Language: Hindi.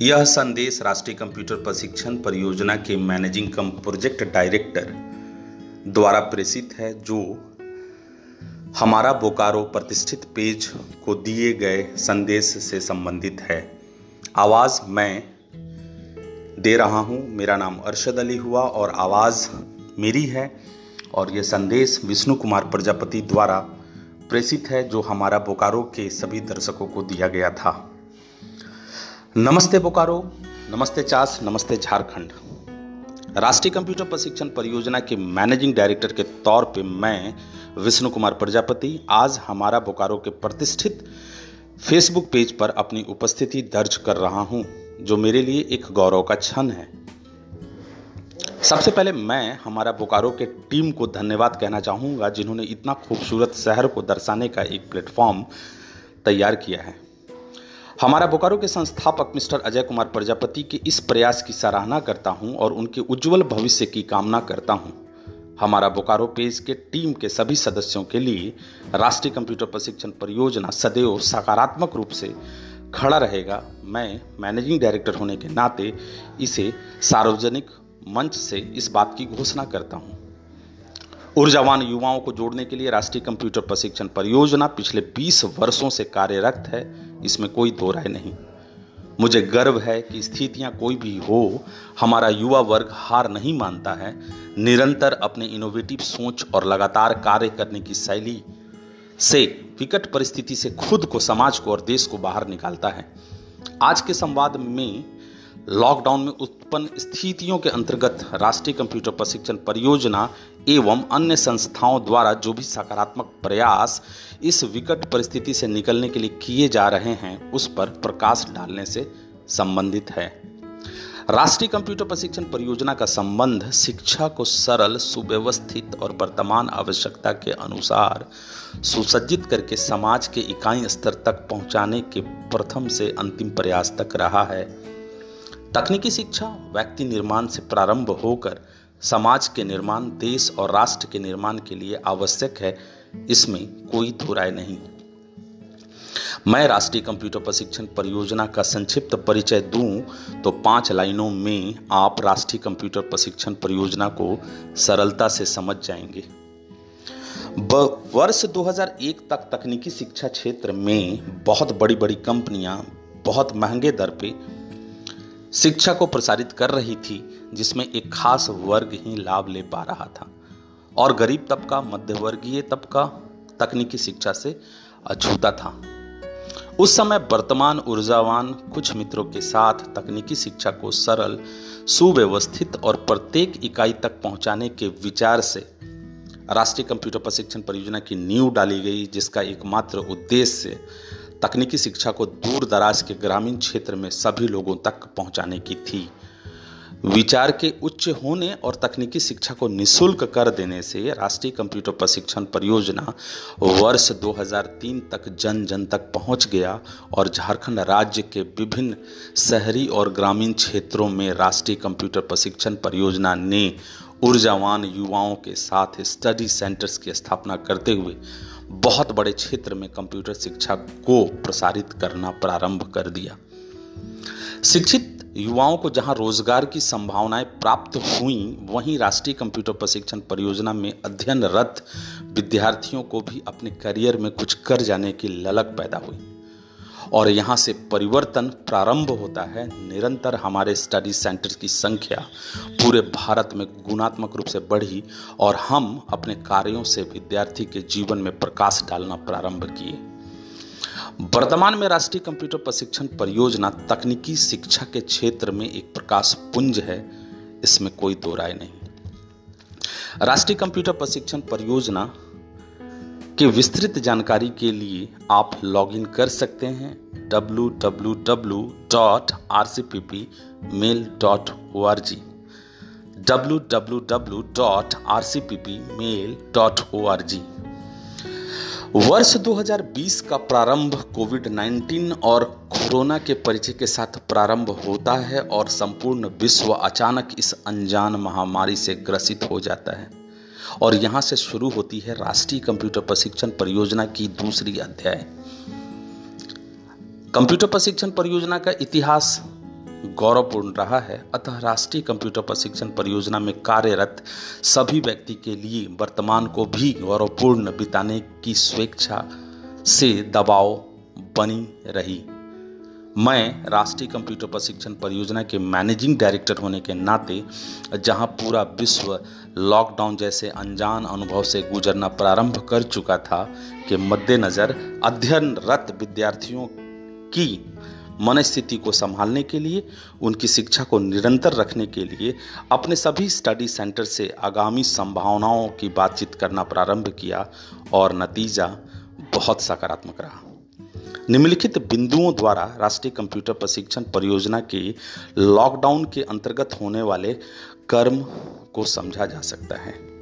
यह संदेश राष्ट्रीय कंप्यूटर प्रशिक्षण परियोजना के मैनेजिंग कम प्रोजेक्ट डायरेक्टर द्वारा प्रेषित है, जो हमारा बोकारो प्रतिष्ठित पेज को दिए गए संदेश से संबंधित है। आवाज़ मैं दे रहा हूँ। मेरा नाम अरशद अली हुआ और आवाज़ मेरी है और यह संदेश विष्णु कुमार प्रजापति द्वारा प्रेषित है, जो हमारा बोकारो के सभी दर्शकों को दिया गया था। नमस्ते बोकारो, नमस्ते चास, नमस्ते झारखंड। राष्ट्रीय कंप्यूटर प्रशिक्षण परियोजना के मैनेजिंग डायरेक्टर के तौर पे मैं विष्णु कुमार प्रजापति आज हमारा बोकारो के प्रतिष्ठित फेसबुक पेज पर अपनी उपस्थिति दर्ज कर रहा हूँ, जो मेरे लिए एक गौरव का क्षण है। सबसे पहले मैं हमारा बोकारो के टीम को धन्यवाद कहना चाहूँगा, जिन्होंने इतना खूबसूरत शहर को दर्शाने का एक प्लेटफॉर्म तैयार किया है। हमारा बोकारो के संस्थापक मिस्टर अजय कुमार प्रजापति के इस प्रयास की सराहना करता हूँ और उनके उज्जवल भविष्य की कामना करता हूँ। हमारा बोकारो पेज के टीम के सभी सदस्यों के लिए राष्ट्रीय कंप्यूटर प्रशिक्षण परियोजना सदैव सकारात्मक रूप से खड़ा रहेगा। मैं मैनेजिंग डायरेक्टर होने के नाते इसे सार्वजनिक मंच से इस बात की घोषणा करता हूँ। ऊर्जावान युवाओं को जोड़ने के लिए राष्ट्रीय कंप्यूटर प्रशिक्षण परियोजना पिछले 20 वर्षों से कार्यरत है। इसमें कोई दो राय नहीं। मुझे गर्व है कि स्थितियाँ कोई भी हो, हमारा युवा वर्ग हार नहीं मानता है। निरंतर अपने इनोवेटिव सोच और लगातार कार्य करने की शैली से, विकट परिस्थिति से खुद को, समाज को और देश को बाहर निकालता है। आज के संवाद में लॉकडाउन में उत्पन्न स्थितियों के अंतर्गत राष्ट्रीय कंप्यूटर प्रशिक्षण परियोजना एवं अन्य संस्थाओं द्वारा जो भी सकारात्मक प्रयास इस विकट परिस्थिति से निकलने के लिए किए जा रहे हैं, उस पर प्रकाश डालने से संबंधित है। राष्ट्रीय कंप्यूटर प्रशिक्षण परियोजना का संबंध शिक्षा को सरल, सुव्यवस्थित और वर्तमान आवश्यकता के अनुसार सुसज्जित करके समाज के इकाई स्तर तक पहुँचाने के प्रथम से अंतिम प्रयास तक रहा है। तकनीकी शिक्षा व्यक्ति निर्माण से प्रारंभ होकर समाज के निर्माण, देश और राष्ट्र के निर्माण के लिए आवश्यक है, इसमें कोई दो राय नहीं। मैं राष्ट्रीय कंप्यूटर प्रशिक्षण परियोजना का संक्षिप्त परिचय दूँ तो पाँच लाइनों में आप राष्ट्रीय कंप्यूटर प्रशिक्षण परियोजना को सरलता से समझ जाएँगे। वर्ष 2001 तक तकनीकी शिक्षा क्षेत्र में बहुत बड़ी बड़ी कंपनियाँ, बहुत महँगे दर पे शिक्षा को प्रसारित कर रही थी, जिसमें एक खास वर्ग ही लाभ ले पा रहा था। और गरीब तबका, मध्यवर्गीय तबका तकनीकी शिक्षा से अछूता था। उस समय वर्तमान ऊर्जावान कुछ मित्रों के साथ तकनीकी शिक्षा को सरल, सुव्यवस्थित और प्रत्येक इकाई तक पहुँचाने के विचार से राष्ट्रीय कंप्यूटर प्रशिक्षण परियोजना की नींव डाली गई, जिसका एकमात्र उद्देश्य तकनीकी शिक्षा को दूर दराज के ग्रामीण क्षेत्र में सभी लोगों तक पहुँचाने की थी। विचार के उच्च होने और तकनीकी शिक्षा को निशुल्क कर देने से राष्ट्रीय कंप्यूटर प्रशिक्षण परियोजना वर्ष 2003 तक जन जन तक पहुँच गया और झारखंड राज्य के विभिन्न शहरी और ग्रामीण क्षेत्रों में राष्ट्रीय कंप्यूटर प्रशिक्षण परियोजना ने ऊर्जावान युवाओं के साथ स्टडी सेंटर्स की स्थापना करते हुए बहुत बड़े क्षेत्र में कंप्यूटर शिक्षा को प्रसारित करना प्रारंभ कर दिया। शिक्षित युवाओं को जहाँ रोज़गार की संभावनाएँ प्राप्त हुई, वहीं राष्ट्रीय कंप्यूटर प्रशिक्षण परियोजना में अध्ययनरत विद्यार्थियों को भी अपने करियर में कुछ कर जाने की ललक पैदा हुई। और यहाँ से परिवर्तन प्रारंभ होता है। निरंतर हमारे स्टडी सेंटर की संख्या पूरे भारत में गुणात्मक रूप से बढ़ी और हम अपने कार्यों से विद्यार्थी के जीवन में प्रकाश डालना प्रारंभ किए। वर्तमान में राष्ट्रीय कंप्यूटर प्रशिक्षण परियोजना तकनीकी शिक्षा के क्षेत्र में एक प्रकाश पुंज है, इसमें कोई दो राय नहीं। राष्ट्रीय कंप्यूटर प्रशिक्षण परियोजना की विस्तृत जानकारी के लिए आप लॉगिन कर सकते हैं www.rcppmail.org www.rcppmail.org वर्ष 2020 का प्रारंभ कोविड 19 और कोरोना के परिचय के साथ प्रारंभ होता है और संपूर्ण विश्व अचानक इस अनजान महामारी से ग्रसित हो जाता है। और यहाँ से शुरू होती है राष्ट्रीय कंप्यूटर प्रशिक्षण परियोजना की दूसरी अध्याय। कंप्यूटर प्रशिक्षण परियोजना का इतिहास गौरवपूर्ण रहा है। अतः राष्ट्रीय कंप्यूटर प्रशिक्षण परियोजना में कार्यरत सभी व्यक्ति के लिए वर्तमान को भी गौरवपूर्ण बिताने की स्वेच्छा से दबाव बनी रही। मैं राष्ट्रीय कंप्यूटर प्रशिक्षण परियोजना के मैनेजिंग डायरेक्टर होने के नाते, जहाँ पूरा विश्व लॉकडाउन जैसे अनजान अनुभव से गुजरना प्रारंभ कर चुका था के मद्देनज़र अध्ययनरत विद्यार्थियों की मनस्थिति को संभालने के लिए, उनकी शिक्षा को निरंतर रखने के लिए, अपने सभी स्टडी सेंटर से आगामी संभावनाओं की बातचीत करना प्रारंभ किया और नतीजा बहुत सकारात्मक रहा। निम्नलिखित बिंदुओं द्वारा राष्ट्रीय कंप्यूटर प्रशिक्षण परियोजना की लॉकडाउन के अंतर्गत होने वाले कर्म को समझा जा सकता है।